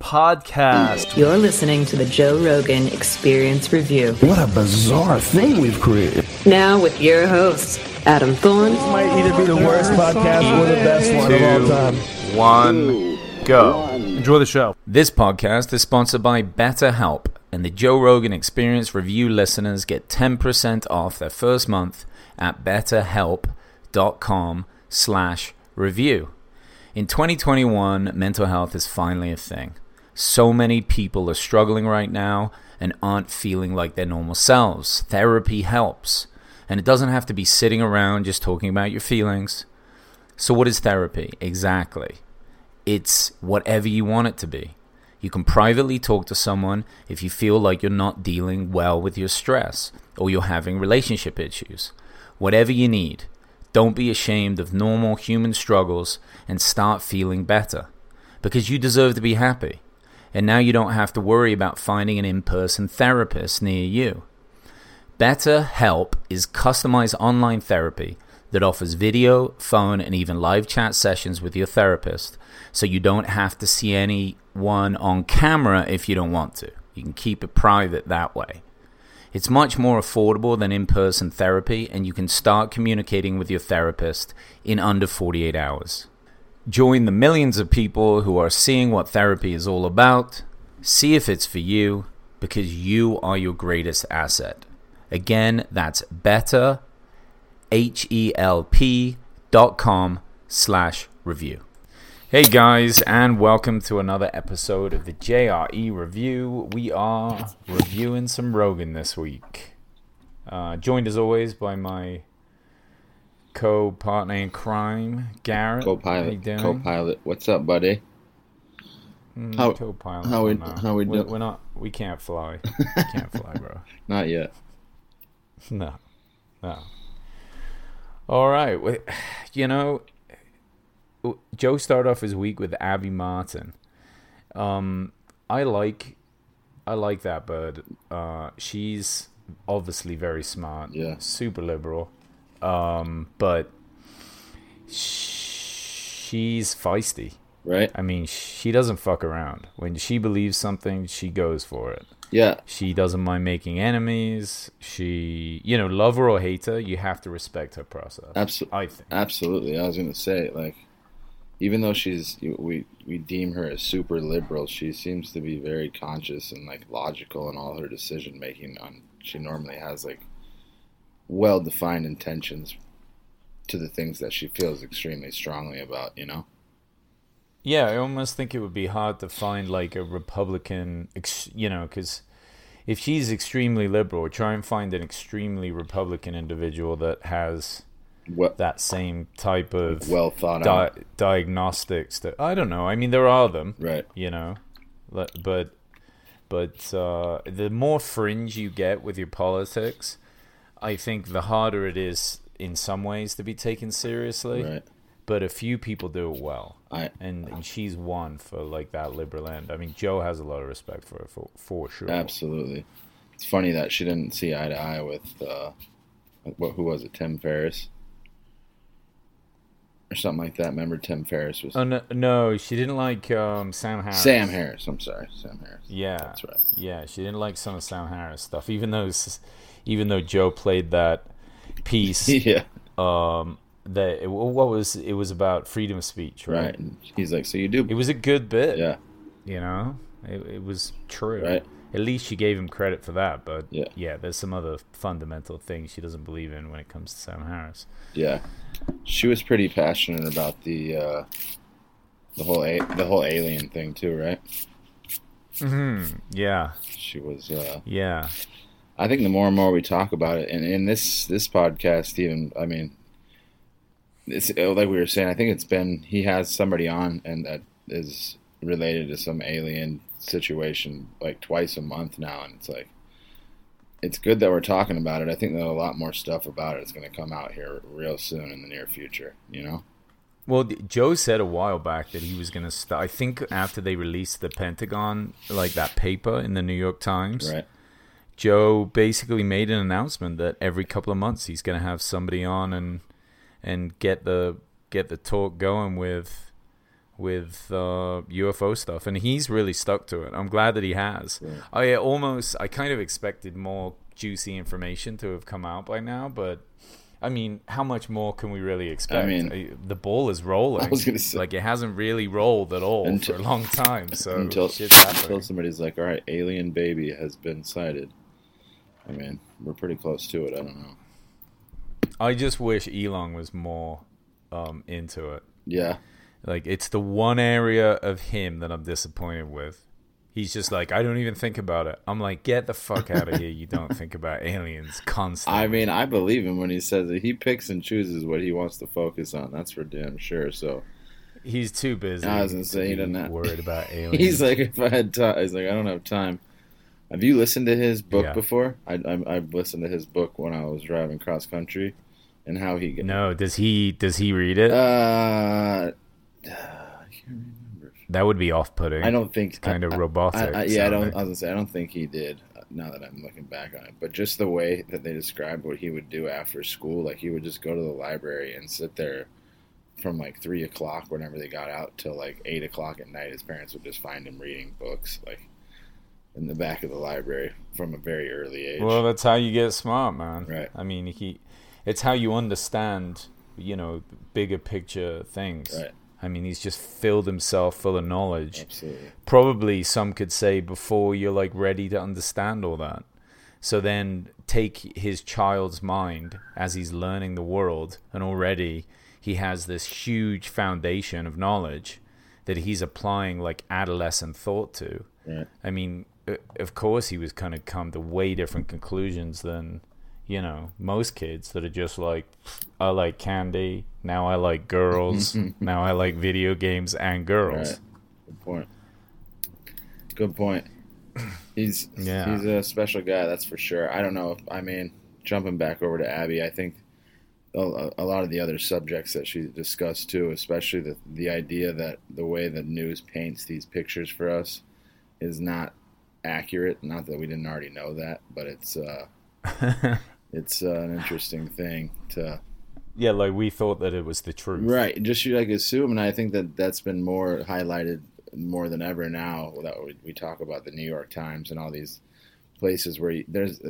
Podcast. You're listening to the Joe Rogan Experience Review. What a bizarre thing we've created. Now with your host, Adam Thorne, This Might either be the worst podcast or the best one of all time. One, go. Enjoy the show. This podcast is sponsored by BetterHelp, and the Joe Rogan Experience Review listeners get 10% off their first month at betterhelp.com slash review. In 2021, mental health is finally a thing. So many people are struggling right now and aren't feeling like their normal selves. Therapy helps. And it doesn't have to be sitting around just talking about your feelings. So, what is therapy? Exactly. It's whatever you want it to be. You can privately talk to someone if you feel like you're not dealing well with your stress or you're having relationship issues. Whatever you need. Don't be ashamed of normal human struggles and start feeling better. Because you deserve to be happy. And now you don't have to worry about finding an in person therapist near you. BetterHelp is customized online therapy that offers video, phone, and even live chat sessions with your therapist, so you don't have to see anyone on camera if you don't want to. You can keep it private that way. It's much more affordable than in person therapy, and you can start communicating with your therapist in under 48 hours. Join the millions of people who are seeing what therapy is all about. See if it's for you, because you are your greatest asset. Again, that's better, H-E-L-P dot com slash review. Hey guys, and welcome to another episode of the JRE Review. We are reviewing some Rogan this week. Uh, joined as always by my co-partner in crime, Garrett. Co-pilot, doing? co-pilot. What's up, buddy? Mm, how- co-pilot. how we- no. how we we're, do- we're not. We can't fly. we can't fly, bro. Not yet. No, no. All right. Well, You know, Joe started off his week with Abby Martin. Um, I like, I like that bird. Uh, she's obviously very smart. Yeah. Super liberal. Um, but she's feisty. Right? I mean, she doesn't fuck around. When she believes something, she goes for it. Yeah. She doesn't mind making enemies. She, you know, love her or hate her, you have to respect her process. Absolutely. I think. Absolutely. I was gonna say, like, even though she's we we deem her as super liberal, she seems to be very conscious and like logical in all her decision making. On she normally has like well defined intentions to the things that she feels extremely strongly about. You know. Yeah, I almost think it would be hard to find like a Republican, ex- you know, because if she's extremely liberal, try and find an extremely Republican individual that has Well, that same type of well thought di- out. diagnostics. That I don't know. I mean, there are them. Right. you know but but uh, the more fringe you get with your politics i think the harder it is in some ways to be taken seriously Right. but a few people do it well I and, and she's one for like that liberal end i mean joe has a lot of respect for her for, for sure Absolutely. It's funny that she didn't see eye to eye with uh, what who was it, Tim Ferriss, or something like that. Remember, Tim Ferriss was oh no, no she didn't like um, sam harris Sam Harris. I'm sorry, Sam Harris. Yeah, That's right. Yeah, she didn't like some of Sam Harris stuff, even though even though Joe played that piece. yeah, um, that it, what was it was about freedom of speech, right? right. He's like, so you do, It was a good bit. yeah, you know, it, it was true. Right. At least she gave him credit for that. But Yeah. yeah, there's some other fundamental things she doesn't believe in when it comes to Sam Harris. yeah. She was pretty passionate about the uh, the whole a- the whole alien thing too, right? Mm-hmm. Yeah, She was. Uh, yeah, I think the more and more we talk about it, and in this this podcast, even I mean, it's like we were saying. I think it's been he has somebody on, and that is related to some alien situation like twice a month now, and it's like it's good that we're talking about it. I think that a lot more stuff about it is going to come out here real soon in the near future. You know? Well, Joe said a while back that he was going to start. I think after they released the Pentagon, like that paper in the New York Times, Right. Joe basically made an announcement that every couple of months he's going to have somebody on and and get the get the talk going with with uh, UFO stuff, and he's really stuck to it. I'm glad that he has. Right. I almost, I kind of expected more juicy information to have come out by now, but I mean, how much more can we really expect? I mean- Uh, the ball is rolling. I was gonna say- like it hasn't really rolled at all Until- for a long time. So until, until somebody's like, "All right, alien baby has been sighted." I mean, we're pretty close to it. I don't know. I just wish Elon was more um, into it. Yeah, Like it's the one area of him that I'm disappointed with. He's just like, I don't even think about it. I'm like, get the fuck out of here. You don't think about aliens constantly. I mean, I believe him when he says that he picks and chooses what he wants to focus on. That's for damn sure. So He's too busy. I was to he doesn't worried about aliens. he's like, if I had time, he's like, I don't have time. Have you listened to his book Yeah. before? I, I I've listened to his book when I was driving cross country, and how he got. no, does he? Does he read it? Uh, you remember. that would be off-putting. I don't think kind of I- I- robotic I, yeah, I don't. I was gonna say I don't think he did. Now that I'm looking back on it, but just the way that they described what he would do after school, like he would just go to the library and sit there from like three o'clock whenever they got out till like eight o'clock at night. His parents would just find him reading books like in the back of the library from a very early age. Well, that's how you get smart, man. Right. I mean, he. It's how you understand, you know, bigger picture things. Right. I mean, he's just filled himself full of knowledge. Absolutely. Probably some could say before you're like ready to understand all that. So then take his child's mind as he's learning the world, and already he has this huge foundation of knowledge that he's applying like adolescent thought to. Right. I mean, Uh, of course, he was kind of come to way different conclusions than, you know, most kids that are just like, I like candy. Now I like girls. now I like video games and girls. Right. Good point. Good point. He's Yeah. he's a special guy, that's for sure. I don't know. If, I mean, jumping back over to Abby, I think a, a lot of the other subjects that she discussed too, especially the the idea that the way the news paints these pictures for us is not accurate. Not that we didn't already know that, but it's uh, it's uh, an interesting thing to Yeah, like we thought that it was the truth. Right, just you like assume, and I think that that's been more highlighted more than ever now that we, we talk about the New York Times and all these places where you, there's,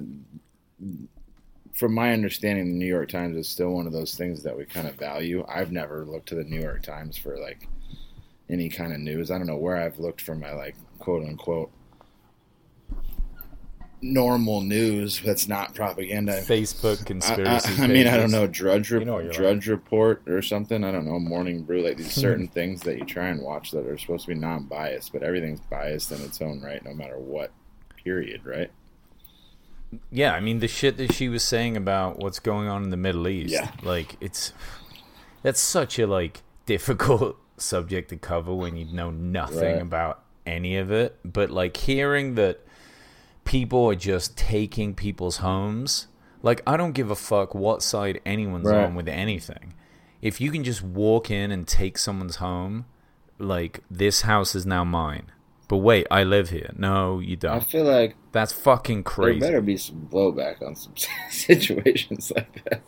from my understanding, the New York Times is still one of those things that we kind of value. I've never looked to the New York Times for like any kind of news. I don't know where I've looked for my like quote unquote normal news that's not propaganda. Facebook I, conspiracy. I, I mean, I don't know, Drudge, Rep- You know what you're Report or something. I don't know, Morning Brew, like these hmm. certain things that you try and watch that are supposed to be non-biased, but everything's biased in its own right, no matter what. Period. Right? Yeah, I mean the shit that she was saying about what's going on in the Middle East. Yeah. Like it's that's such a like difficult subject to cover when you know nothing Right. about any of it. But like hearing that people are just taking people's homes, like I don't give a fuck what side anyone's Right. on with anything. If you can just walk in and take someone's home, like this house is now mine. But wait, I live here. No, you don't. I feel like That's fucking crazy. there better be some blowback on some situations like that.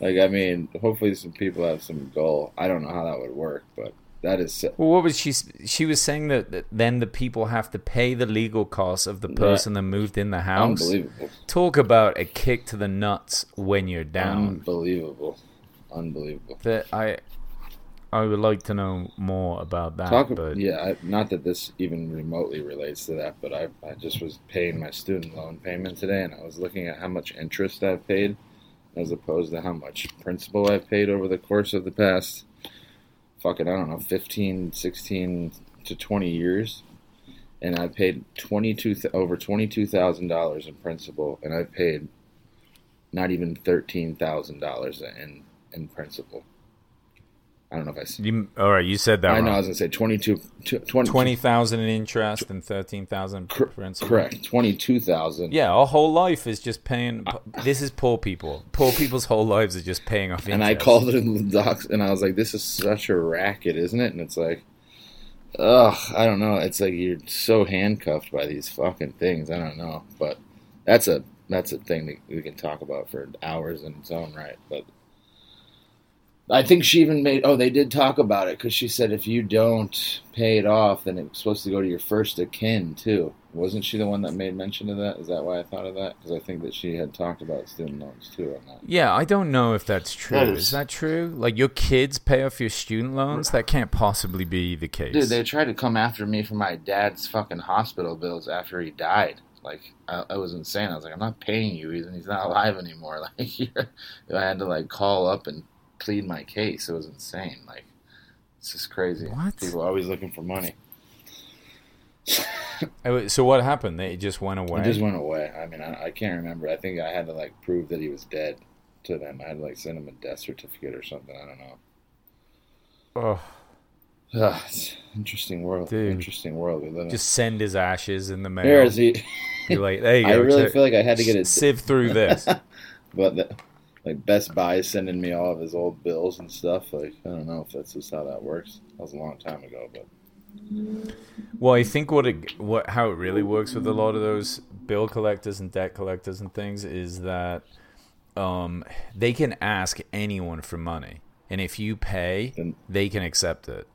Like, I mean, hopefully some people have some goal. I don't know how that would work, but that is Well, what was she? She was saying that, that then the people have to pay the legal costs of the person that moved in the house. unbelievable. Talk about a kick to the nuts when you're down. Unbelievable. Unbelievable. that I, I would like to know more about that. Talk, but yeah, I, not that this even remotely relates to that, but I, I just was paying my student loan payment today, and I was looking at how much interest I've paid as opposed to how much principal I've paid over the course of the past, fucking, I don't know, 15, 16 to 20 years. And I paid 22 th- over $22,000 in principal, and I've paid not even $13,000 in, in principal. I don't know if I. s- You, all right, you said that I know I wrong. was gonna say 22, tw- 20, Twenty thousand in interest and thirteen thousand cor- principal. correct, twenty two thousand. Yeah, our whole life is just paying. This is poor people. Poor people's whole lives are just paying off. And I called it in the docs, and I was like, "This is such a racket, isn't it?" And it's like, ugh, I don't know. It's like you're so handcuffed by these fucking things. I don't know, but that's a that's a thing that we can talk about for hours in its own right. But I think she even made. Oh, they did talk about it because she said if you don't pay it off, then it's supposed to go to your first of kin too. Wasn't she the one that made mention of that? Is that why I thought of that? Because I think that she had talked about student loans too on that. Yeah, I don't know if that's true. That is, is- that true? Like your kids pay off your student loans? That can't possibly be the case. Dude, they tried to come after me for my dad's fucking hospital bills after he died. Like, I, I was insane. I was like, I'm not paying you. He's, he's not alive anymore. Like, you're, I had to like call up and plead my case. It was insane. Like, it's just crazy. What? People are always looking for money. So what happened? They just went away. It just went away. I mean, I, I can't remember. I think I had to like prove that he was dead to them. I had to like send him a death certificate or something. I don't know. oh, Ugh, it's interesting world. Dude. Interesting world we live in. just send his ashes in the mail. There is he. You're like, there you I go. really check- feel like I had to get it sieve through this. But the, like Best Buy is sending me all of his old bills and stuff. Like I don't know if that's just how that works. That was a long time ago, but Well, I think what it, what how it really works with a lot of those bill collectors and debt collectors and things is that um, they can ask anyone for money, and if you pay, they can accept it.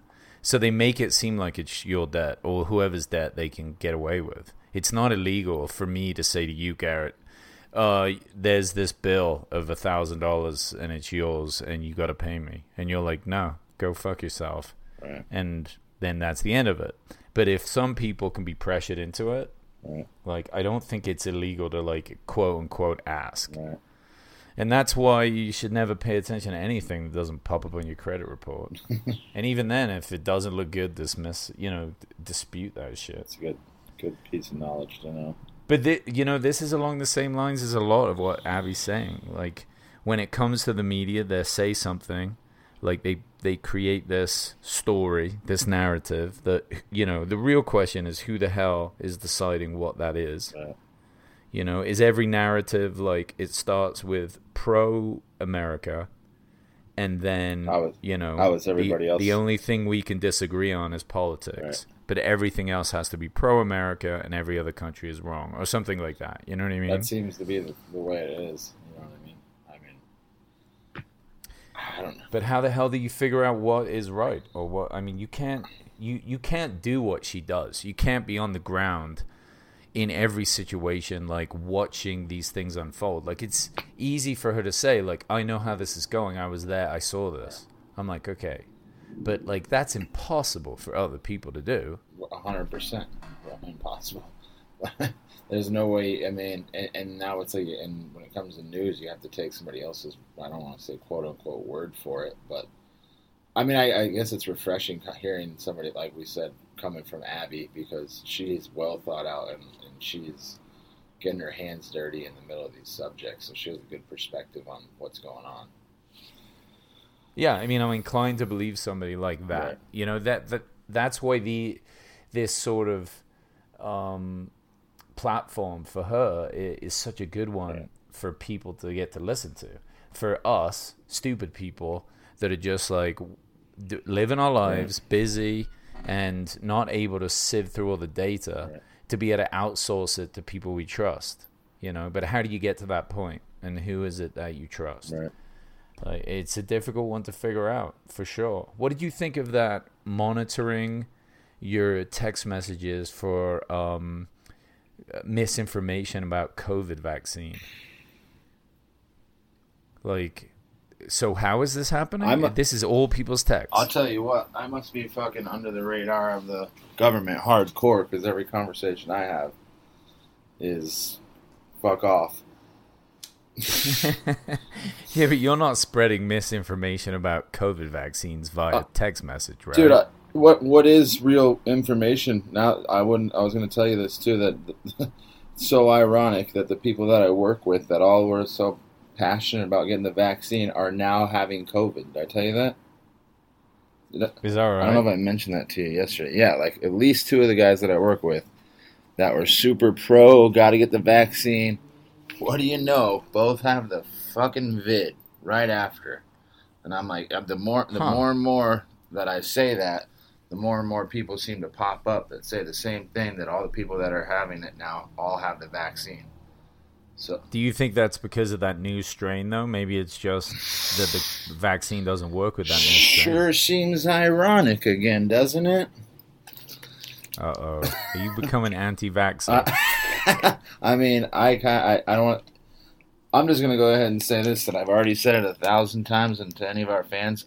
So they make it seem like it's your debt or whoever's debt they can get away with. It's not illegal for me to say to you, Garrett, uh, there's this bill of a thousand dollars and it's yours and you got to pay me, and you're like, no, go fuck yourself right, and then that's the end of it. But if some people can be pressured into it, right, like I don't think it's illegal to like quote unquote ask. right. And that's why you should never pay attention to anything that doesn't pop up on your credit report. and even then, if it doesn't look good, dismiss, you know, d- dispute that shit. It's a good, good piece of knowledge to know. But thi- you know, this is along the same lines as a lot of what Abby's saying. Like when it comes to the media, they say something, like they they create this story, this narrative. That you know, the real question is who the hell is deciding what that is. Right. You know, is every narrative like it starts with pro America, and then is- you know how is everybody the, else? the only thing we can disagree on is politics. Right. But everything else has to be pro America, and every other country is wrong, or something like that. You know what I mean? That seems to be the, the way it is. You know what I mean? I mean, I don't know. But how the hell do you figure out what is right or what? I mean, you can't you you can't do what she does. You can't be on the ground in every situation like watching these things unfold. Like it's easy for her to say like I know how this is going. I was there. I saw this. I'm like, okay. But like that's impossible for other people to do. A hundred percent impossible. There's no way. I mean, and, and now it's like, and when it comes to news, you have to take somebody else's. I don't want to say quote unquote word for it, but I mean, I, I guess it's refreshing hearing somebody like we said coming from Abby because she's well thought out and, and she's getting her hands dirty in the middle of these subjects, so she has a good perspective on what's going on. Yeah, I mean, I'm inclined to believe somebody like that. Right. You know that that that's why the this sort of um, platform for her is, is such a good one for people to get to listen to. For us, stupid people that are just like d- living our lives, busy, and not able to sieve through all the data to be able to outsource it to people we trust. You know, but how do you get to that point, and who is it that you trust? Right. Like, it's a difficult one to figure out for sure. What did you think of that monitoring your text messages for um, misinformation about COVID vaccine? Like, so how is this happening? I'm a- this is all people's text. I'll tell you what, I must be fucking under the radar of the government hardcore because every conversation I have is fuck off. yeah, but you're not spreading misinformation about COVID vaccines via Uh, text message, right? Dude, I, what what is real information? Now, I wouldn't. I was going to tell you this too. That so ironic that the people that I work with, that all were so passionate about getting the vaccine, are now having COVID. Did I tell you that? Is that right? I don't know if I mentioned that to you yesterday. Yeah, like at least two of the guys that I work with that were super pro, got to get the vaccine. What do you know? Both have the fucking vid right after, and I'm like, the more the Huh. more and more that I say that, the more and more people seem to pop up that say the same thing. That all the people that are having it now all have the vaccine. So Do you think that's because of that new strain, though? Maybe it's just that the vaccine doesn't work with that new strain. sure seems ironic again, doesn't it? Uh oh. Are you becoming anti-vaxxer? Uh, I mean, I I, I don't want. I'm just gonna go ahead and say this that I've already said it a thousand times, and to any of our fans,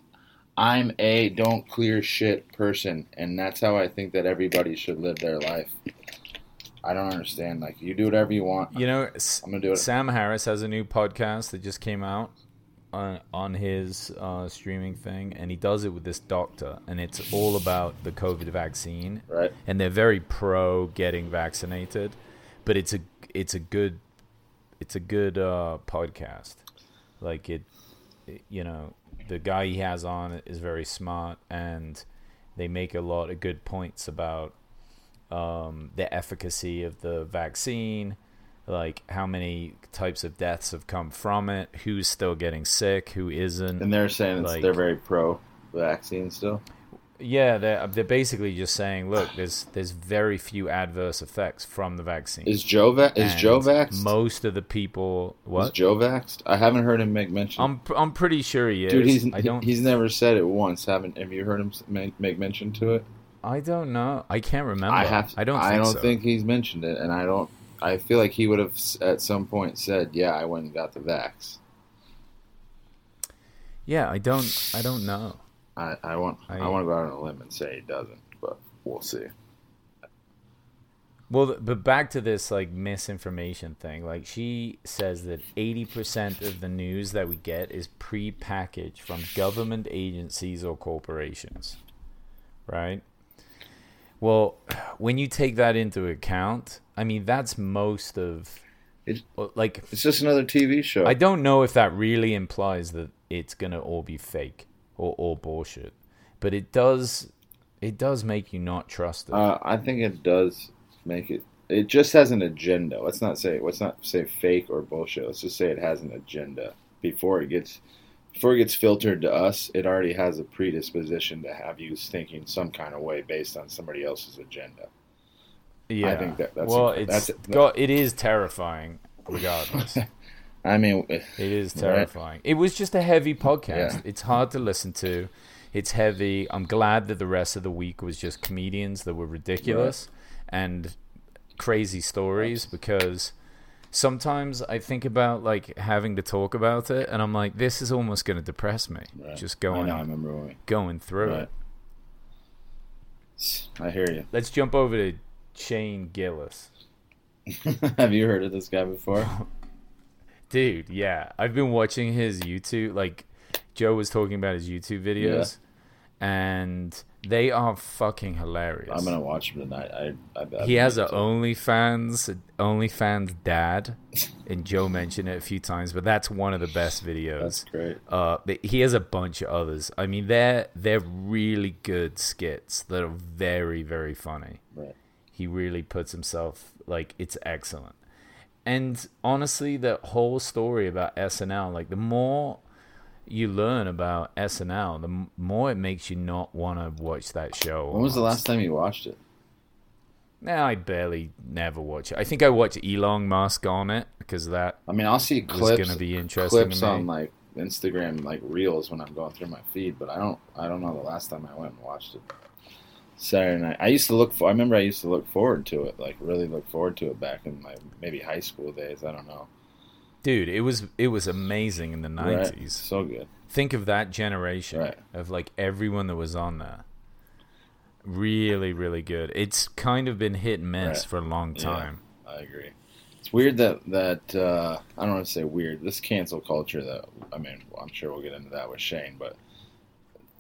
I'm a don't clear shit person, and that's how I think that everybody should live their life. I don't understand. Like, you do whatever you want. you know, I'm gonna do it. Sam Harris has a new podcast that just came out on on his uh, streaming thing, and he does it with this doctor, and it's all about the COVID vaccine, Right. and they're very pro getting vaccinated, but it's a it's a good it's a good uh, podcast. Like it, it- you know, the guy he has on is very smart, and they make a lot of good points about um, the efficacy of the vaccine, like how many types of deaths have come from it, who's still getting sick, who isn't. And they're saying Like- they're very pro vaccine still. Yeah, they're they're basically just saying, look, there's there's very few adverse effects from the vaccine. Is Joe va- is And Joe vaxxed? Most of the people, Is what? Joe vaxxed? I haven't heard him make mention. I'm I'm pretty sure he is. Dude, he's I don't he's never said it once. Haven't have you heard him make, make mention to it? I don't know. I can't remember. I have. I don't. Think I don't so. think he's mentioned it, and I don't. I feel like he would have at some point said, "Yeah, I went and got the vax." Yeah, I don't. I don't know. I, I want. I, I- want to go out on a limb and say he doesn't, but we'll see. Well, but back to this like misinformation thing. Like she says that 80% of the news that we get is pre-packaged from government agencies or corporations. Right? Well, when you take that into account, I mean that's most of It- like It's just another TV show. I don't know if that really implies that it's gonna all be fake or all bullshit, but it does. It does make you not trust it. Uh, I think it does make it. It just has an agenda. Let's not say. Let's not say fake or bullshit. Let's just say it has an agenda before it gets. Before it gets filtered to us, it already has a predisposition to have you thinking some kind of way based on somebody else's agenda. Yeah, I think that- that's well, a- it's that's got it is terrifying. Regardless, I mean, is Right. terrifying. It was just a heavy podcast. Yeah. It's hard to listen to. It's heavy. I'm glad that the rest of the week was just comedians that were ridiculous and crazy stories because sometimes I think about like having to talk about it and I'm like, this is almost going to depress me. Right. Just I going know. I when we. going through Right. it. I hear you. Let's jump over to Shane Gillis. have you heard of this guy before? Dude, yeah. I've been watching his YouTube like Joe was talking about his YouTube videos and they are fucking hilarious. I'm gonna watch him tonight. I. I, I he has a to- OnlyFans OnlyFans dad, and Joe mentioned it a few times, but that's one of the best videos. That's great. Uh, but he has a bunch of others. I mean, they're they're really good skits that are very very funny. Right. He really puts himself like it's excellent. And honestly, the whole story about SNL, like the more you learn about SNL, the m- more it makes you not want to watch that show. When was the last time you watched it? Nah, I barely never watch it. I think I watch Elon Musk on it because that I mean, I'll see clips. going to be interesting clips on like Instagram, like reels when I'm going through my feed, but I don't. I don't know the last time I went and watched it. Saturday night. I used to look for. I remember I used to look forward to it, like really look forward to it back in my maybe high school days. I don't know. Dude, it was it was amazing in the Right? nineties. So good. Think of that generation Right. of like everyone that was on there. Really, really good. It's kind of been hit and miss Right. for a long Yeah. time. I agree. It's weird that that uh, I don't want to say weird. This cancel culture that I mean, I'm sure we'll get into that with Shane, but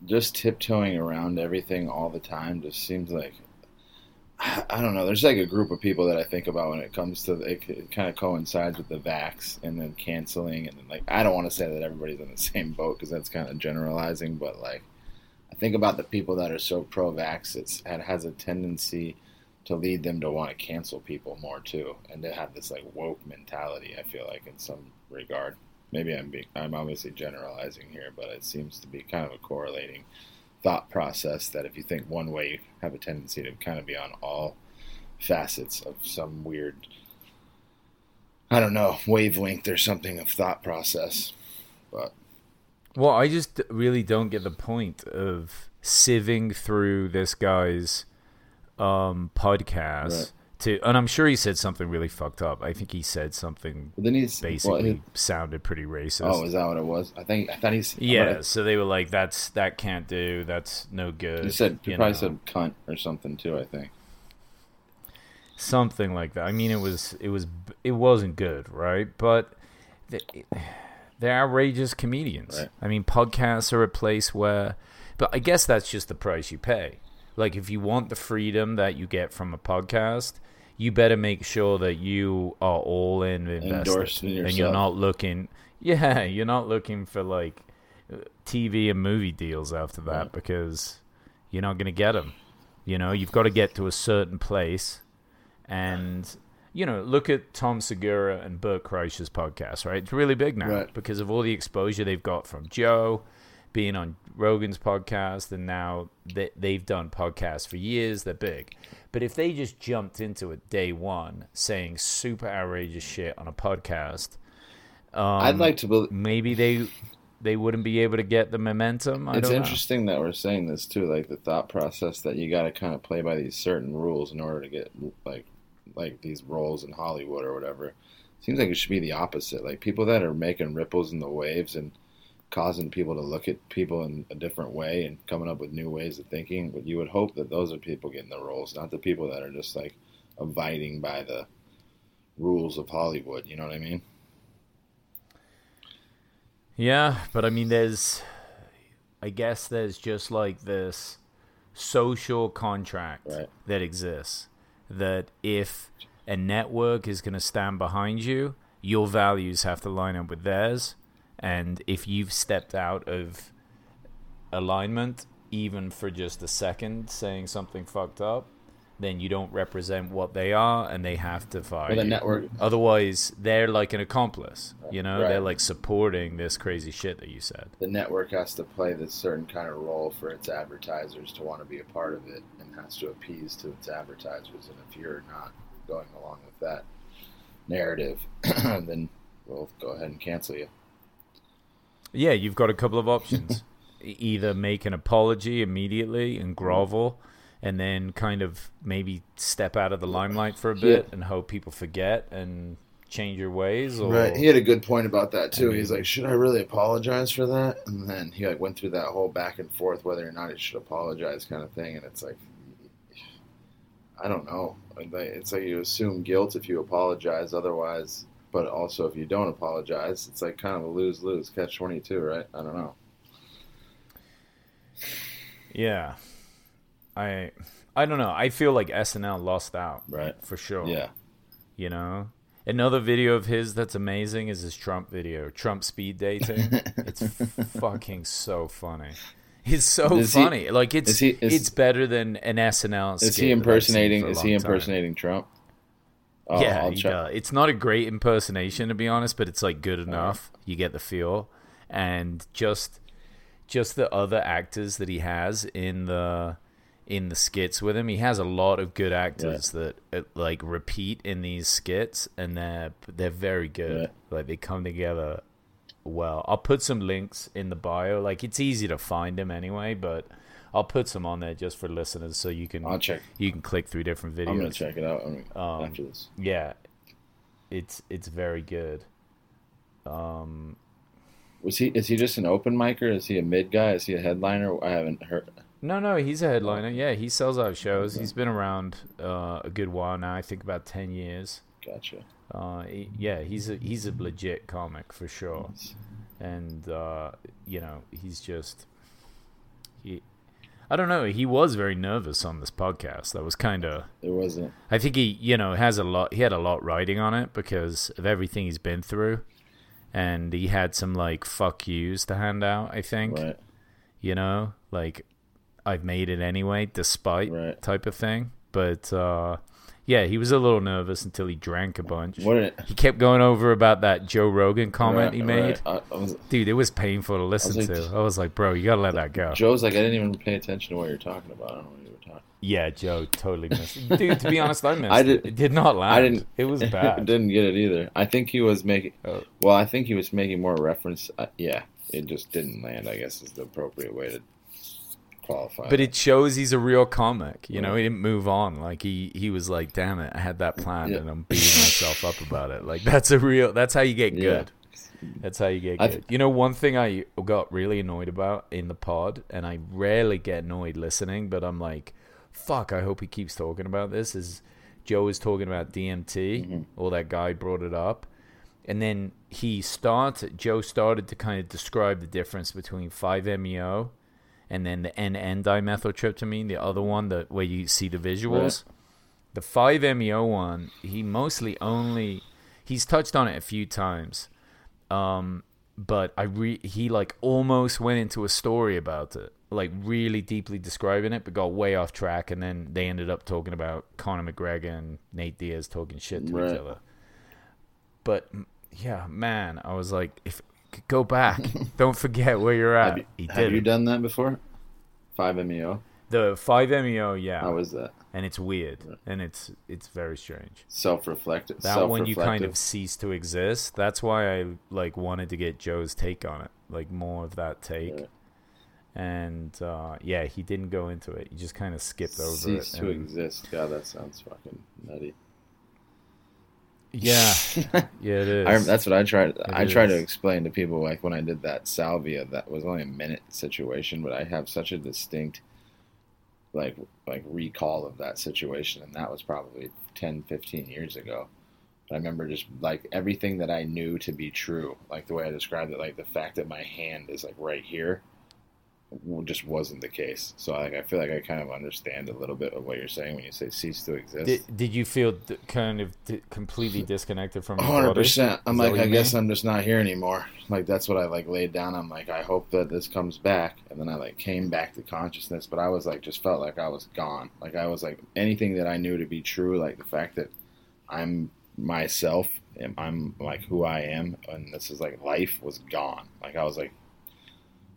just tiptoeing around everything all the time just seems like I don't know. There's like a group of people that I think about when it comes to it, it kind of coincides with the vax and then canceling and then like I don't want to say that everybody's in the same boat because that's kind of generalizing, but like I think about the people that are so pro-vax. It's, it has a tendency to lead them to want to cancel people more too, and to have this like woke mentality. I feel like in some regard. Maybe I'm being, I'm obviously generalizing here, but it seems to be kind of a correlating thought process that if you think one way, you have a tendency to kind of be on all facets of some weird, I don't know, wavelength or something of thought process. But Well, I just really don't get the point of sieving through this guy's um, podcast Right. To, and I'm sure he said something really fucked up. I think he said something then he's basically well, he- sounded pretty racist. oh, is that what it was? I think I thought he's yeah, so they were like, "That's that can't do. That's no good." He said he you probably know, said cunt or something too. I think. something like that. I mean, it was it was it wasn't good, right? But they, they're outrageous comedians. Right. I mean, podcasts are a place where, but I guess that's just the price you pay. Like, if you want the freedom that you get from a podcast, you better make sure that you are all in invested, and you're not looking. Yeah, you're not looking for like TV and movie deals after that Right. because you're not going to get them. You know, you've got to get to a certain place, and you know, look at Tom Segura and Bert Kreischer's podcast. Right, it's really big now Right. because of all the exposure they've got from Joe, being on Rogan's podcast, and now they, they've done podcasts for years. They're big, but if they just jumped into it day one, saying super outrageous shit on a podcast, um, I'd like to believe. maybe they they wouldn't be able to get the momentum. I It's don't know. interesting that we're saying this too, like the thought process that you got to kind of play by these certain rules in order to get like like these roles in Hollywood or whatever. Seems like it should be the opposite. Like people that are making ripples in the waves and causing people to look at people in a different way and coming up with new ways of thinking. But you would hope that those are people getting the roles, not the people that are just like abiding by the rules of Hollywood. You know what I mean? Yeah, but I mean, there's, I guess there's just like this social contract Right. that exists that if a network is going to stand behind you, your values have to line up with theirs. And if you've stepped out of alignment, even for just a second, saying something fucked up, then you don't represent what they are and they have to fire Well, the you. network Otherwise, they're like an accomplice. You know, Right. they're like supporting this crazy shit that you said. the network has to play this certain kind of role for its advertisers to want to be a part of it and has to appease to its advertisers. And if you're not going along with that narrative, then we'll go ahead and cancel you. Yeah, you've got a couple of options. Either make an apology immediately and grovel, and then kind of maybe step out of the limelight for a bit Yeah. and hope people forget and change your ways. Or Right. He had a good point about that too. I mean- He's like, "Should I really apologize for that?" And then he like went through that whole back and forth whether or not he should apologize kind of thing. And it's like, I don't know. It's like you assume guilt if you apologize. Otherwise, but also if you don't apologize, it's like kind of a lose lose catch twenty two, right? I don't know. yeah, I I don't know. I feel like SNL lost out Right. for sure. Yeah. You know, another video of his that's amazing is his Trump video, Trump speed dating. it's fucking so funny. It's so Is he- funny. like it's is he- is- it's better than an SNL. Is he that I've seen impersonating? Is he long time. impersonating Trump? Oh, yeah, I'll he does. It's not a great impersonation to be honest, but it's like good enough. You get the feel, and just just the other actors that he has in the in the skits with him. He has a lot of good actors that uh, like repeat in these skits, and they're they're very good. Yeah. Like they come together well. I'll put some links in the bio. Like it's easy to find him anyway, but I'll put some on there just for listeners so you can I'll check. you can click through different videos. I'm gonna check it out Um, after this. Yeah, it's it's very good. Um, Was he? Is he just an open micer? Is he a mid guy? Is he a headliner? I haven't heard. no, no, he's a headliner. Yeah, he sells out shows. He's been around uh, a good while now. I think about ten years. Gotcha. Uh, he- yeah, he's a he's a legit comic for sure. And uh, you know, he's just. I don't know. He was very nervous on this podcast. That was kind of. There wasn't. I think he, you know, has a lot. He had a lot riding on it because of everything he's been through, and he had some like fuck yous to hand out. I think Right. you know, like I've made it anyway, despite Right. type of thing. But uh, yeah, he was a little nervous until he drank a bunch. What He kept going over about that Joe Rogan comment right, he made. right. I, I was, Dude, it was painful to listen like, to. I was like, bro, you gotta let that go. Joe's like, I didn't even pay attention to what you're talking about. I don't know what you were talking. Yeah, Joe totally missed. it. Dude, to be honest, I missed I it. did- It did not land. I didn't. It was bad. didn't get it either. I think he was making. Oh. Well, I think he was making more reference. Uh, yeah, it just didn't land. I guess is the appropriate way to qualify. But it shows he's a real comic. You know, he didn't move on. Like he he was like, "Damn it, I had that planned, Yeah. and I'm beating myself up about it." Like that's a real. That's how you get Yeah. good. That's how you get good. th- you know, one thing I got really annoyed about in the pod, and I rarely get annoyed listening, but I'm like, "Fuck!" I hope he keeps talking about this. Is Joe was talking about DMT, Mm-hmm. or that guy brought it up, and then he started. Joe started to kind of describe the difference between 5-MeO and then the NN dimethyltryptamine, the other one that where you see the visuals. The 5-MeO one, he mostly only he's touched on it a few times. Um but I re- he like almost went into a story about it, like really deeply describing it, but got way off track and then they ended up talking about Conor McGregor and Nate Diaz talking shit to Right. each other. But yeah, man, I was like if go back. Don't forget where you're at. have you, he have did you done that before? Five meo. The 5-MeO, yeah. How was that? and it's weird and it's it's very strange. Self-reflective. That one you kind of cease to exist. That's why I like wanted to get Joe's take on it, like more of that take. Yeah. And uh, yeah, he didn't go into it. He just kind of skipped over cease it. to and- exist. God, that sounds fucking nutty. Yeah, yeah, it is. I, that's what I tried. I try to explain to people like when I did that salvia. That was only a minute situation, but I have such a distinct like like recall of that situation, and that was probably 10, 15 years ago. I remember just like everything that I knew to be true, like the way I described it, like the fact that my hand is like right here, just wasn't the case. So like I feel like I kind of understand a little bit of what you're saying when you say cease to exist. did, did you feel d- kind of d- completely disconnected from hundred body? percent. I'm like, I guess mean? I'm just not here anymore. Like that's what I like laid down. I'm like, I hope that this comes back, and then I like came back to consciousness. But I was like, just felt like I was gone. Like I was like anything that I knew to be true, like the fact that I'm myself, and I'm like who I am, and this is like life was gone. Like I was like,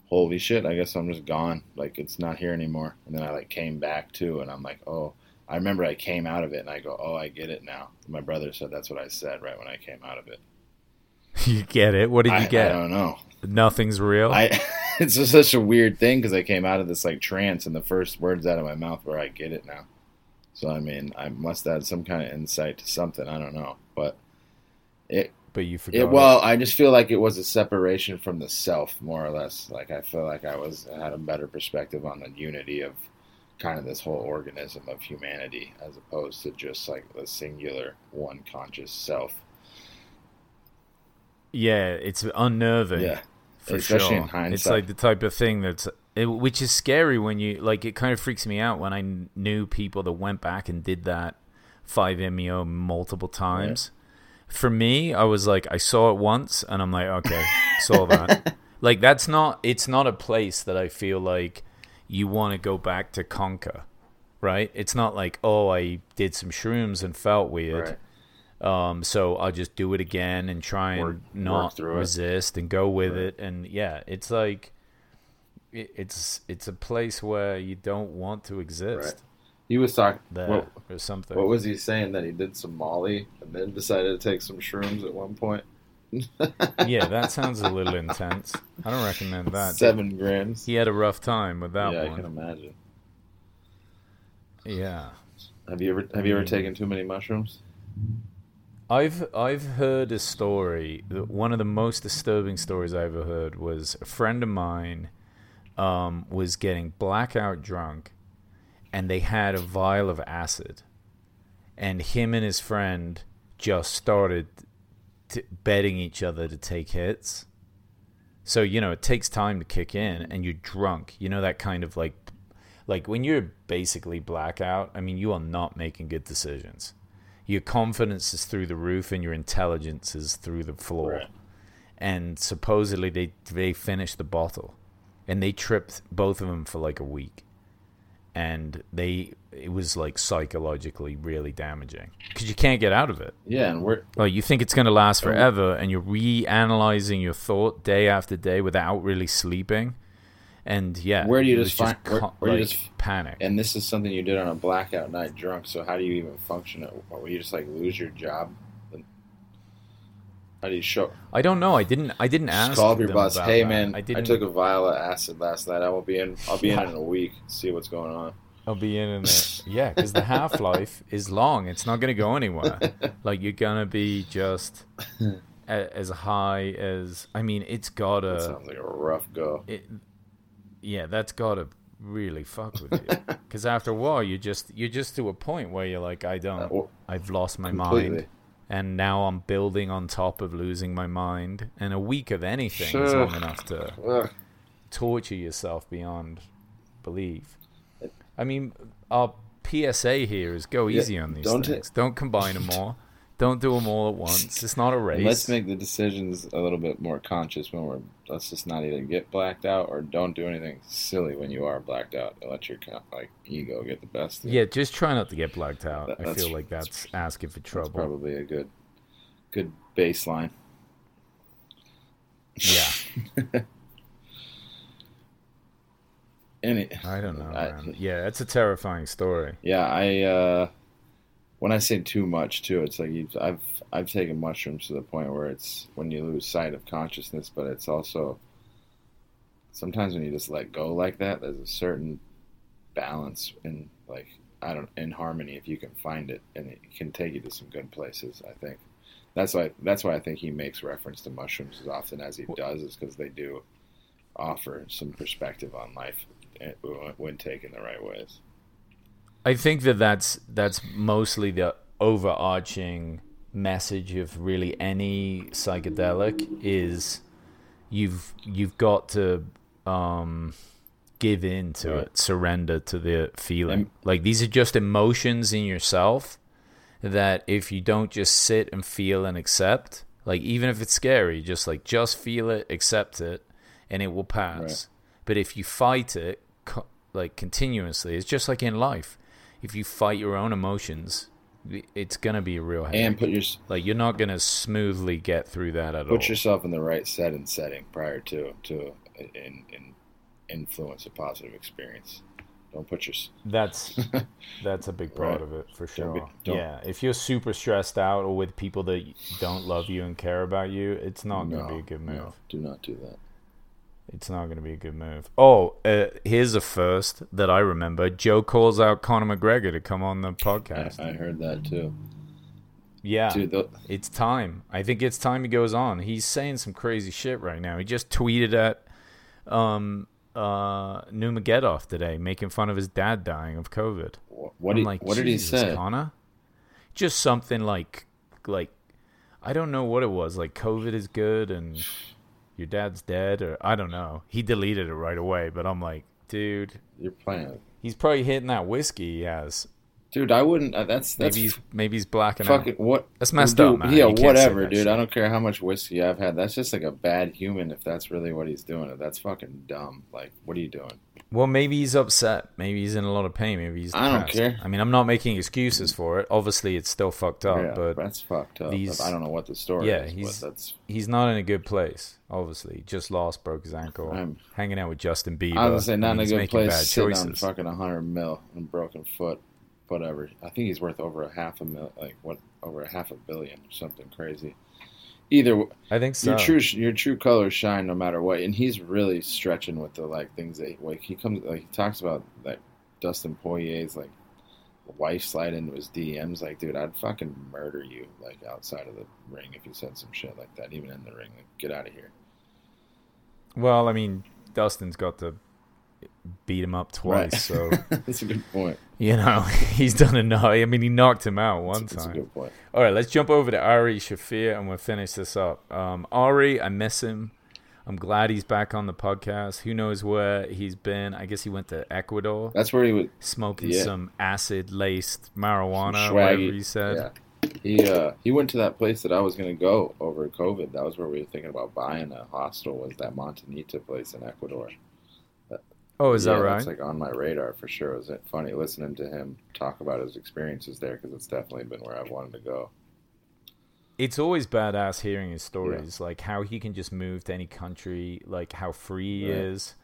holy shit, I guess I'm just gone. Like it's not here anymore. And then I like came back too, and I'm like, oh. I remember I came out of it and I go, oh, I get it now. My brother said that's what I said right when I came out of it. you get it. What did you I, get? I don't know. Nothing's real. I it's just such a weird thing because I came out of this like trance and the first words out of my mouth were I get it now. So I mean, I must have had some kind of insight to something. I don't know, but it but you forgot. it well, I just feel like it was a separation from the self, more or less. Like I feel like I was I had a better perspective on the unity of kind of this whole organism of humanity, as opposed to just like the singular one conscious self. Yeah, it's unnerving. Yeah. for Especially sure. in hindsight. It's like the type of thing that's, it, which is scary when you like. It kind of freaks me out when I knew people that went back and did that five meo multiple times. For me, I was like, I saw it once, and I'm like, okay, saw that. like that's not. It's not a place that I feel like you want to go back to conquer. Right? It's not like, oh, I did some shrooms and felt weird. Right. Um, so I'll just do it again and try and Work- work not it. resist and go with Right. it. And yeah, it's like it, it's it's a place where you don't want to exist He was talking. there What, or something. what was he saying? That he did some Molly and then decided to take some shrooms at one point. yeah, that sounds a little intense. I don't recommend that. Seven grams. He had a rough time with that yeah, I can imagine. Yeah. Have you ever have you ever taken too many mushrooms? I've I've heard a story. that One of the most disturbing stories I ever heard was a friend of mine um, was getting blackout drunk, and they had a vial of acid, and him and his friend just started t- betting each other to take hits. So you know it takes time to kick in, and you're drunk. You know that kind of like, like when you're basically blackout. I mean, you are not making good decisions your confidence is through the roof and your intelligence is through the floor. Right. And supposedly they they finished the bottle, and they tripped both of them for like a week. And they it was like psychologically really damaging because you can't get out of it. Yeah, and we're Like you think it's going to last um, forever, and you're reanalyzing your thought day after day without really sleeping. And yeah, Where do you just find- where- where do you just- panic? and this is something you did on a blackout night drunk. So how do you even function? At, or will you just like lose your job? How do you show? I don't know. I didn't. I didn't ask. Just call your boss. Hey that. man, I I, didn't. took a vial of acid last night. I will be in. I'll be Yeah. in in a week. See what's going on. I'll be in in a yeah, because the half life is long. It's not going to go anywhere. like you're gonna be just a, as high as. I mean, it's gotta. sounds like a rough go. It, yeah, that's gotta really fuck with you. Because after a while, you just you're just to a point where you're like, I don't. Uh, well, I've lost my mind. And now I'm building on top of losing my mind. And a week of anything is long enough to Ugh. torture yourself beyond belief. I mean, our PSA here is go Yeah, easy on these don't things. don't combine them all. Don't do them all at once. It's not a race. Let's make the decisions a little bit more conscious when we're. Let's just not either get blacked out or don't do anything silly when you are blacked out. Let your like ego get the best. yeah, just try not to get blacked out. That- I feel like that's asking for that's trouble. probably a good, good baseline. Yeah, Any, I don't know. I- man. Yeah, it's a terrifying story. Yeah, I uh when I say too much too, it's like you've, I've I've taken mushrooms to the point where it's when you lose sight of consciousness, but it's also sometimes when you just let go like that, there's a certain balance in like I don't in harmony if you can find it, and it can take you to some good places. I think that's why that's why I think he makes reference to mushrooms as often as he does, is because they do offer some perspective on life eh, when taken the right ways. I think that that's that's mostly the overarching message of really any psychedelic is you've you've got to um, give in to Right. it, surrender to the feeling. And- like these are just emotions in yourself that if you don't just sit and feel and accept, like even if it's scary, just like just feel it, accept it, and it will pass. Right. But if you fight it, co- like continuously, it's just like in life. If you fight your own emotions, it's gonna be a real headache. And put your like you're not gonna smoothly get through that at all. put yourself in the right set and setting prior to to in, in influence a positive experience. Don't put your That's that's a big part Right. of it for Don't sure. be- don't- yeah, if you're super stressed out or with people that don't love you and care about you, it's not going to be a good move. No, do not do that. It's not going to be a good move. Oh, uh, here's a first that I remember. Joe calls out Conor McGregor to come on the podcast. I heard that too, yeah, dude. The, it's time. I think it's time he goes on. He's saying some crazy shit right now. He just tweeted at um uh Nurmagomedov today, making fun of his dad dying of COVID. what what, did, like, what did he say? Conor? Just something like, like, I don't know what it was. Like, COVID is good and your dad's dead, or I don't know. He deleted it right away, but I'm like, dude, You're playing, he's probably hitting that whiskey he has. dude. I wouldn't. Uh, that's that's Maybe he's maybe he's blacking fucking out. what. That's messed dude, up, man. Yeah, You can't say whatever, dude. shit. I don't care how much whiskey I've had. That's just like a bad human. If that's really what he's doing, that's fucking dumb. Like, what are you doing? Well, maybe he's upset. Maybe he's in a lot of pain. Maybe he's. I don't depressed. care. I mean, I'm not making excuses for it. Obviously, it's still fucked up, yeah, but that's fucked up. these- I don't know what the story Yeah, is, he's- but that's. he's not in a good place. Obviously, just lost, broke his ankle, I'm- hanging out with Justin Bieber. I was gonna say not in a good making bad place. Sitting on choices. fucking a hundred mil and broken foot, whatever. I think he's worth over a half a mil, like what, over a half a billion, or something crazy. Either I think so. your true your true colors shine no matter what, and he's really stretching with the like things that like he comes like he talks about like Dustin Poirier's like wife slide into his DMs. Like, dude, I'd fucking murder you like outside of the ring if you said some shit like that, even in the ring. Like, get out of here. Well, I mean, Dustin's got to beat him up twice, Right. so That's a good point. you know he's done enough. I mean, he knocked him out one That's, that's a time. good point. All right, let's jump over to Ari Shaffir and we'll finish this up. Um, Ari, I miss him. I'm glad he's back on the podcast. Who knows where he's been? I guess he went to Ecuador, That's where he was smoking yeah. some acid-laced marijuana, Some whatever he said. Yeah. He uh he went to that place that I was gonna go over COVID. That was where we were thinking about buying a hostel. Was that Montanita place in Ecuador? Oh, is yeah, that right? It's like on my radar for sure. It was funny listening to him talk about his experiences there because it's definitely been where I've wanted to go. it's always badass hearing his stories, like how he can just move to any country, like how free he Right. is.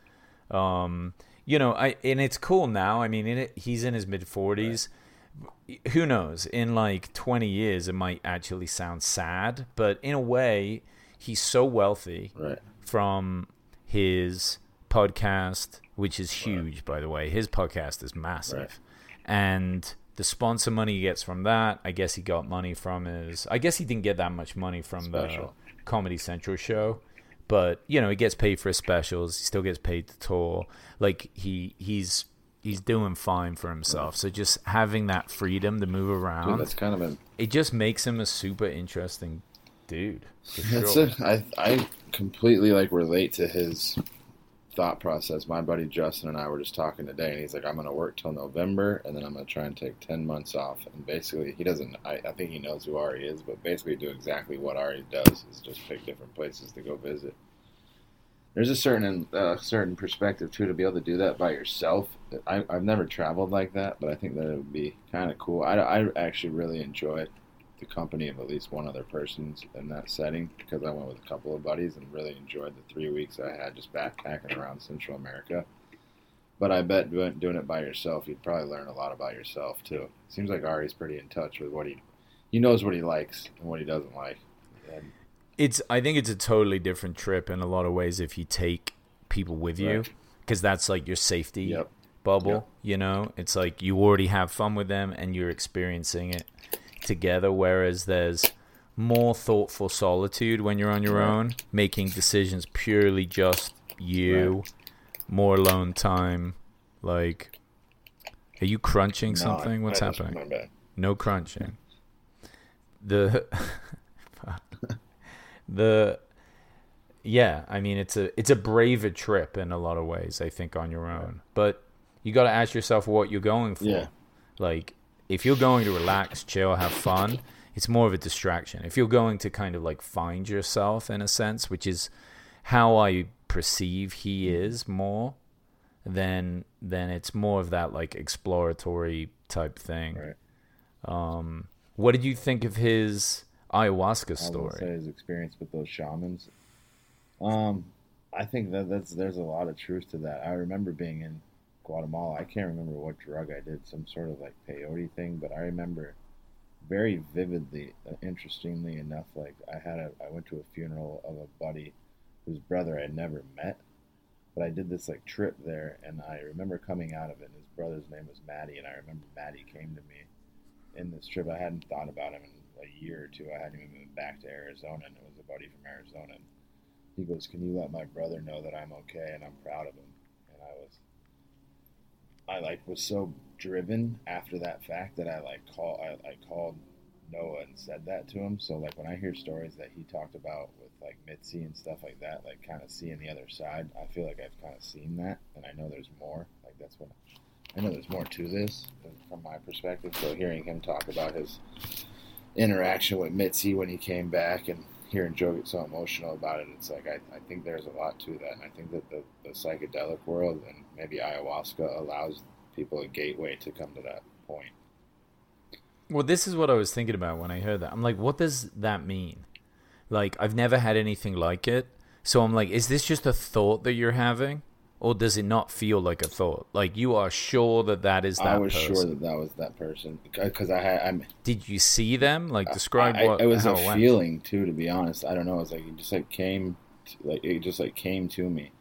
Um, you know, I and it's cool now. I mean, in it, he's in his mid forties. Who knows? In like twenty years, it might actually sound sad, but in a way, he's so wealthy Right. from his podcast, which is huge, by the way. His podcast is massive. Right. And the sponsor money he gets from that, I guess he got money from his. I guess he didn't get that much money from Special. the Comedy Central show. But you know, he gets paid for his specials. He still gets paid to tour. Like he he's he's doing fine for himself. So just having that freedom to move Dude, around, that's kind of an it just makes him a super interesting dude. That's it. I I completely like relate to his thought process. My buddy Justin and I were just talking today, and he's like, "I'm going to work till November, and then I'm going to try and take ten months off." And basically, he doesn't. I, I think he knows who Ari is, but basically, do exactly what Ari does is just pick different places to go visit. There's a certain uh, certain perspective too to be able to do that by yourself. I, I've never traveled like that, but I think that it would be kind of cool. I, I actually really enjoy the company of at least one other person in that setting because I went with a couple of buddies and really enjoyed the three weeks I had just backpacking around Central America. But I bet doing, doing it by yourself, you'd probably learn a lot about yourself too. Seems like Ari's pretty in touch with what he he knows what he likes and what he doesn't like. And it's I think it's a totally different trip in a lot of ways if you take people with you Right. because that's like your safety Yep. bubble. Yep. You know, it's like you already have fun with them and you're experiencing it together. Whereas there's more thoughtful solitude when you're on your own, making decisions purely just you, more alone time. Like, are you crunching no, something? What's I happening? No crunching. The the yeah, I mean it's a it's a braver trip in a lot of ways, I think, on your own. But you gotta ask yourself what you're going for. Yeah. Like if you're going to relax, chill, have fun, it's more of a distraction. If you're going to kind of like find yourself in a sense, which is how I perceive he is more, then then it's more of that like exploratory type thing. Right. Um, what did you think of his ayahuasca I was gonna say story? his experience with those shamans. Um, I think that that's there's a lot of truth to that. I remember being in Guatemala. I can't remember what drug I did, some sort of like peyote thing, but I remember very vividly. Uh, interestingly enough, like I had a I went to a funeral of a buddy whose brother I had never met, but I did this like trip there, and I remember coming out of it. And his brother's name was Maddie, and I remember Maddie came to me in this trip. I hadn't thought about him in a year or two. I hadn't even moved back to Arizona, and it was a buddy from Arizona. And he goes, "Can you let my brother know that I'm okay and I'm proud of him?" And I was, I like was so driven after that fact that I like call I, I called Noah and said that to him. So like when I hear stories that he talked about with like Mitzi and stuff like that, like kind of seeing the other side, I feel like I've kind of seen that, and I know there's more. Like that's what I know. There's more to this uh, from my perspective. So hearing him talk about his interaction with Mitzi when he came back and hearing Joe get so emotional about it, it's like I, I think there's a lot to that. I think that the, the psychedelic world and maybe ayahuasca allows people a gateway to come to that point. Well, this is what I was thinking about when I heard that. I'm like, what does that mean? Like, I've never had anything like it. So I'm like, is this just a thought that you're having? Or does it not feel like a thought? Like, you are sure that that is that I was person. sure that that was that person because I had I'm Did you see them? Like, describe I, what it was a it feeling too. To be honest, I don't know. It's like it just like came, to, like it just like came to me.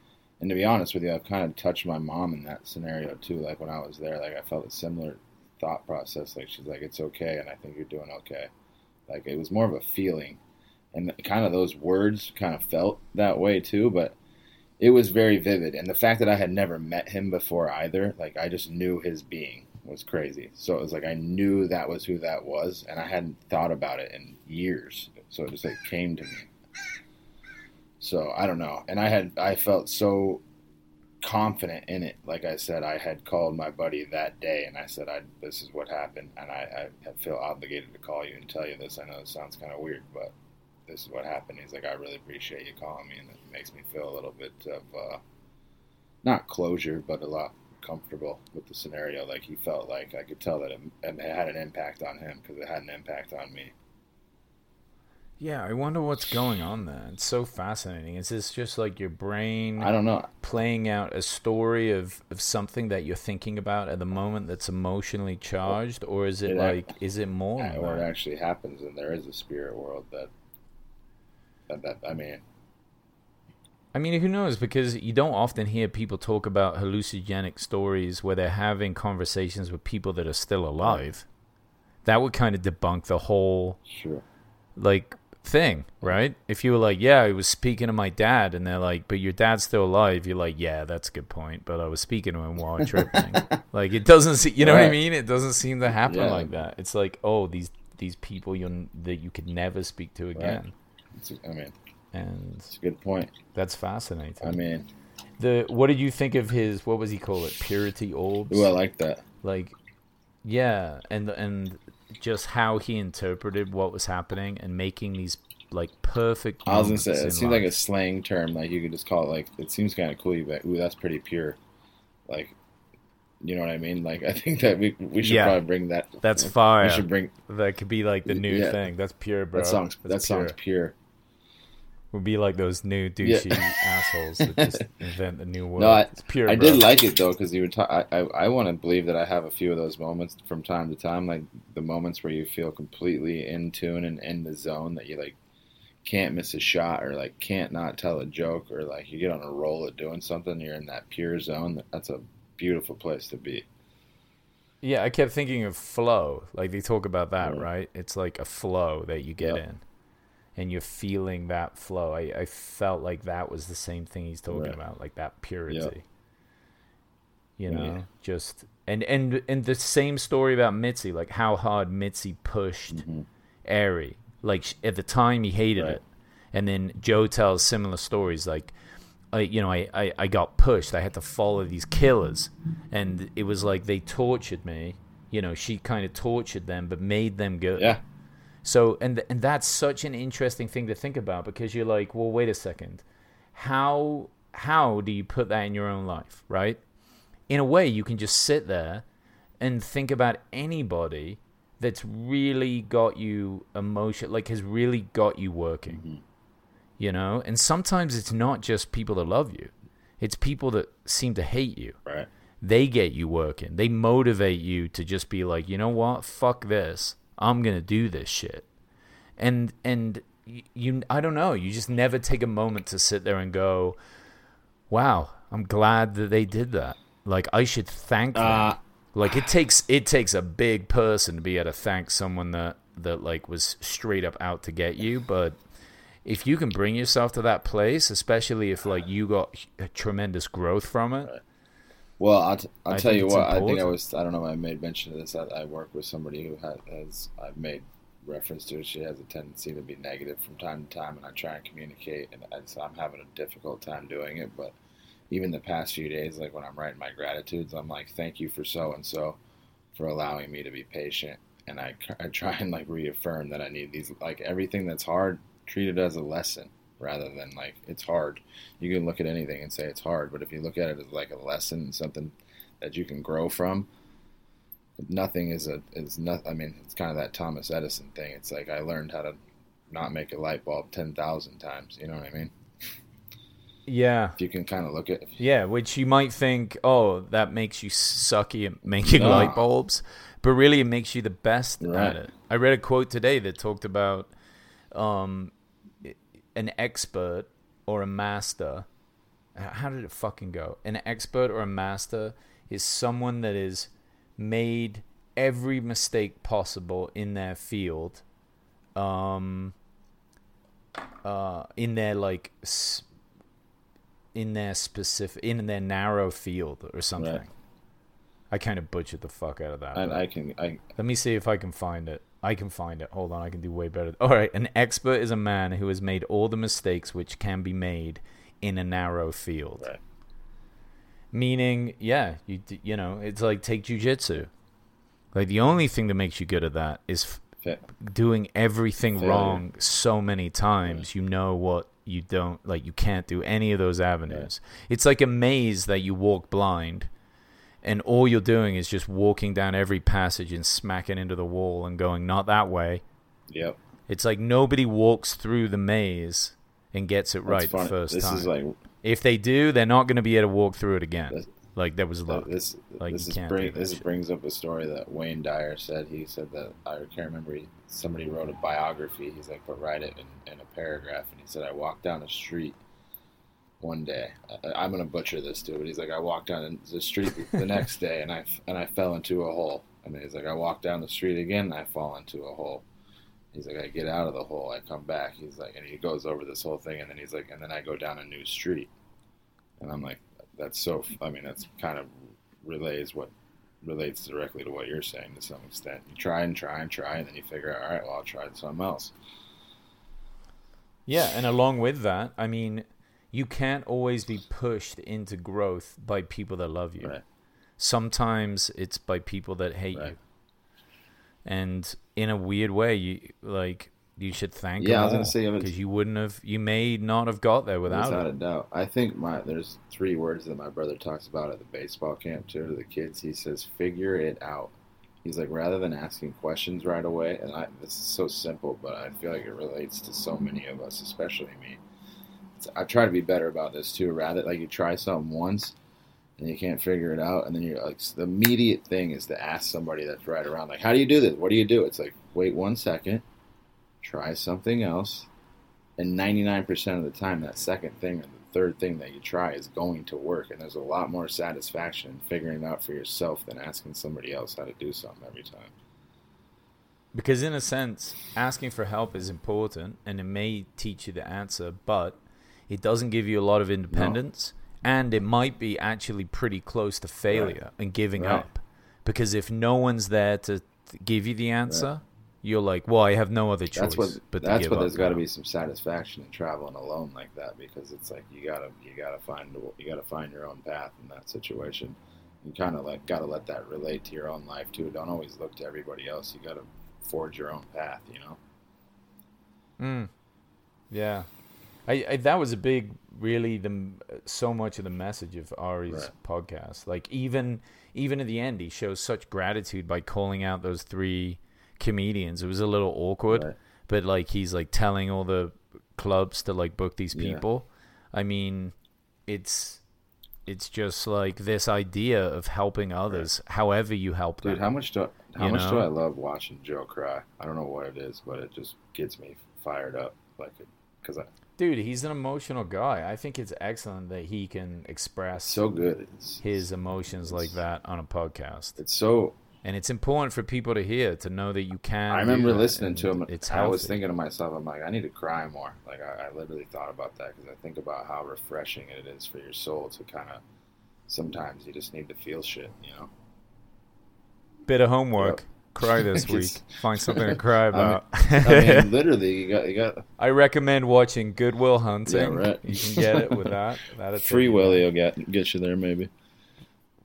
And to be honest with you, I've kind of touched my mom in that scenario too. Like when I was there, like I felt a similar thought process. Like she's like, "It's okay," and I think you're doing okay. Like it was more of a feeling, and kind of those words kind of felt that way too. But it was very vivid, and the fact that I had never met him before either, like I just knew his being was crazy. So it was like I knew that was who that was, and I hadn't thought about it in years. So it just like came to me. So I don't know, and I had I felt so confident in it. Like I said, I had called my buddy that day, and I said, "I this is what happened," and I, I feel obligated to call you and tell you this. I know it sounds kind of weird, but this is what happened. He's like, "I really appreciate you calling me, and it makes me feel a little bit of uh, not closure, but a lot comfortable with the scenario. Like he felt like I could tell that it, it had an impact on him because it had an impact on me. Yeah, I wonder what's going on there. It's so fascinating. Is this just like your brain I don't know. playing out a story of, of something that you're thinking about at the moment that's emotionally charged, or is it It like is it more? Yeah, or it actually happens, and there is a spirit world that I mean, I mean, who knows? Because you don't often hear people talk about hallucinogenic stories where they're having conversations with people that are still alive. That would kind of debunk the whole sure. like thing, right? If you were like, "Yeah, I was speaking to my dad," and they're like, "But your dad's still alive," you're like, "Yeah, that's a good point." But I was speaking to him while tripping. like it doesn't, se- you know what I mean? It doesn't seem to happen Yeah. like that. It's like, oh, these these people you that you could never speak to again, It's, I mean, and it's a good point. that's fascinating. I mean, the what did you think of his? What was he call it? Purity orbs. ooh, I like that. like yeah and and just how he interpreted what was happening and making these like perfect I was gonna say it seems like a slang term. Like you could just call it like it seems kind of cool. You'd be like, ooh, that's pretty pure. Like, you know what I mean? Like I think that we we should Yeah. probably bring that. that's fire We should bring that could be like the new Yeah. thing that's pure bro that song's That's that song's pure. Would be like those new Yeah. douchey assholes that just invent the new word No, I, it's pure I did like it though because you were. Ta- I I, I want to believe that I have a few of those moments from time to time, like the moments where you feel completely in tune and in the zone that you like can't miss a shot or like can't not tell a joke or like you get on a roll of doing something. You're in that pure zone. That's a beautiful place to be. yeah i kept thinking of flow like they talk about that Yeah. right it's like a flow that you get Yep. in and you're feeling that flow I, I felt like that was the same thing he's talking Right. about like that purity Yep. you Yeah. know just and and and the same story about mitzi like how hard mitzi pushed Ari. like at the time he hated Mm-hmm. Right. it and then joe tells similar stories like I, you know, I, I, I got pushed. I had to follow these killers, and it was like they tortured me. You know, she kind of tortured them, but made them good. Yeah, So and and that's such an interesting thing to think about because you're like, well, wait a second, how how do you put that in your own life, right? In a way, you can just sit there and think about anybody that's really got you emotion, like has really got you working, mm-hmm. you know. And sometimes it's not just people that love you; it's people that seem to hate you right. they get you working. They motivate you to just be like, you know what? Fuck this. I'm gonna do this shit. And and you, I don't know. You just never take a moment to sit there and go, wow, I'm glad that they did that. Like I should thank them. Uh, like it takes it takes a big person to be able to thank someone that that like was straight up out to get you, but if you can bring yourself to that place, especially if like you got tremendous growth from it, Well, I'll, t- I'll I tell you what. I think I was. I don't know. if I made mention of this. I, I work with somebody who has, has. I've made reference to. She has a tendency to be negative from time to time, and I try and communicate. And, and so I'm having a difficult time doing it. But even the past few days, like when I'm writing my gratitudes, I'm like, "Thank you for so and so, for allowing me to be patient." And I, I try and like reaffirm that I need these. Like everything that's hard, treat it as a lesson rather than like it's hard. You can look at anything and say it's hard, but if you look at it as like a lesson, something that you can grow from, nothing is a is not. I mean, it's kind of that Thomas Edison thing. It's like I learned how to not make a light bulb ten thousand times. You know what I mean? yeah, If you can kind of look at, Yeah, which you might think, oh, that makes you sucky at making No. light bulbs, but really it makes you the best Right. at it. I read a quote today that talked about um, an expert or a master. How did it fucking go? An expert or a master is someone that has made every mistake possible in their field, um, uh, in their like. In their specific in their narrow field or something. Right. I kind of butchered the fuck out of that. and I can, I Let me see if I can find it. I can find it. Hold on, I can do way better. All right, an expert is a man who has made all the mistakes which can be made in a narrow field. Right. Meaning, yeah, you you know, it's like take jujitsu. Like the only thing that makes you good at that is f- doing everything Failure. wrong so many times. You know what you don't like you can't do any of those avenues. It's like a maze that you walk blind and all you're doing is just walking down every passage and smacking into the wall and going not that way. Yep. It's like nobody walks through the maze and gets it That's right funny. the first this time. is like if they do, they're not going to be able to walk through it again. That's- like there was luck. this. Like, this is bring, this shit. brings up a story that Wayne Dyer said. He said that I can't remember. He, somebody wrote a biography. He's like, but write it in, in a paragraph. And he said, I walked down a street one day. I, I'm gonna butcher this too, but he's like, I walked down the street the next day, and I and I fell into a hole. And he's like, I walked down the street again, and I fall into a hole. He's like, I get out of the hole, I come back. He's like, and he goes over this whole thing, and then he's like, and then I go down a new street. And I'm like, that's so. I mean, that's kind of relays what relates directly to what you're saying to some extent. You try and try and try, and then you figure out, all right, well, I'll try something else. Yeah, and along with that, I mean, you can't always be pushed into growth by people that love you. Right. Sometimes it's by people that hate Right. you. And in a weird way, you like you should thank Yeah, them I was gonna say, because you wouldn't have, you may not have got there without Without it. a doubt. I think my there's three words that my brother talks about at the baseball camp too to the kids. He says, "Figure it out." He's like, rather than asking questions right away, and I, this is so simple, but I feel like it relates to so many of us, especially me. I try to be better about this too. Rather, like you try something once and you can't figure it out, and then you're like, the immediate thing is to ask somebody that's right around, like, "How do you do this? What do you do?" It's like, wait one second, try something else, and 99% of the time that second thing or the third thing that you try is going to work and there's a lot more satisfaction in figuring it out for yourself than asking somebody else how to do something every time Because in a sense, asking for help is important and it may teach you the answer, but it doesn't give you a lot of independence and it might be actually pretty close to failure and giving Right. up. Because if no one's there to give you the answer, you're like, well, I have no other choice that's what but that's what there's got to be some satisfaction in traveling alone like that because it's like you gotta you gotta find you gotta find your own path in that situation. You kind of like gotta let that relate to your own life too. Don't always look to everybody else. You gotta forge your own path you know? Mm. Yeah, I, I that was a big, really the so much of the message of Ari's Right. podcast. Like even even at the end, he shows such gratitude by calling out those three comedians. It was a little awkward, Right. but like he's like telling all the clubs to like book these Yeah. people. I mean, it's it's just like this idea of helping others, however you help them. Dude, how much do how You much do? I love watching Joe cry? I don't know what it is, but it just gets me fired up. Like, because I Dude, he's an emotional guy. I think it's excellent that he can express so good. It's his emotions like that on a podcast. it's so. And it's important for people to hear to know that you can. I remember listening to him. It's I was thinking to myself, I'm like, I need to cry more. Like, I, I literally thought about that because I think about how refreshing it is for your soul to kind of. Sometimes you just need to feel shit, you know. bit of homework. Yep. Cry this week. Find something to cry I mean- about. I mean, literally, you got you got I recommend watching Good Will Hunting. Yeah, right. You can get it with that. That'll Free Willy will get get you there maybe.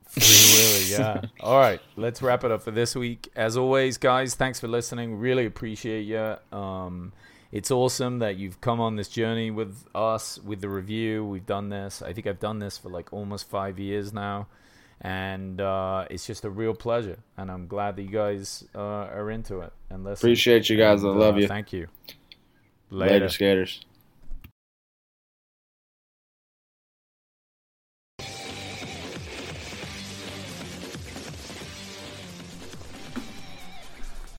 Free Willy, yeah. All right, let's wrap it up for this week. As always, guys, thanks for listening. Really appreciate you. Um, it's awesome that you've come on this journey with us with the review. We've done this. I think I've done this for like almost five years now, and uh, it's just a real pleasure. And I'm glad that you guys uh, are into it and listen. Appreciate you guys. I love uh, you. Thank you. Later, Later. skaters.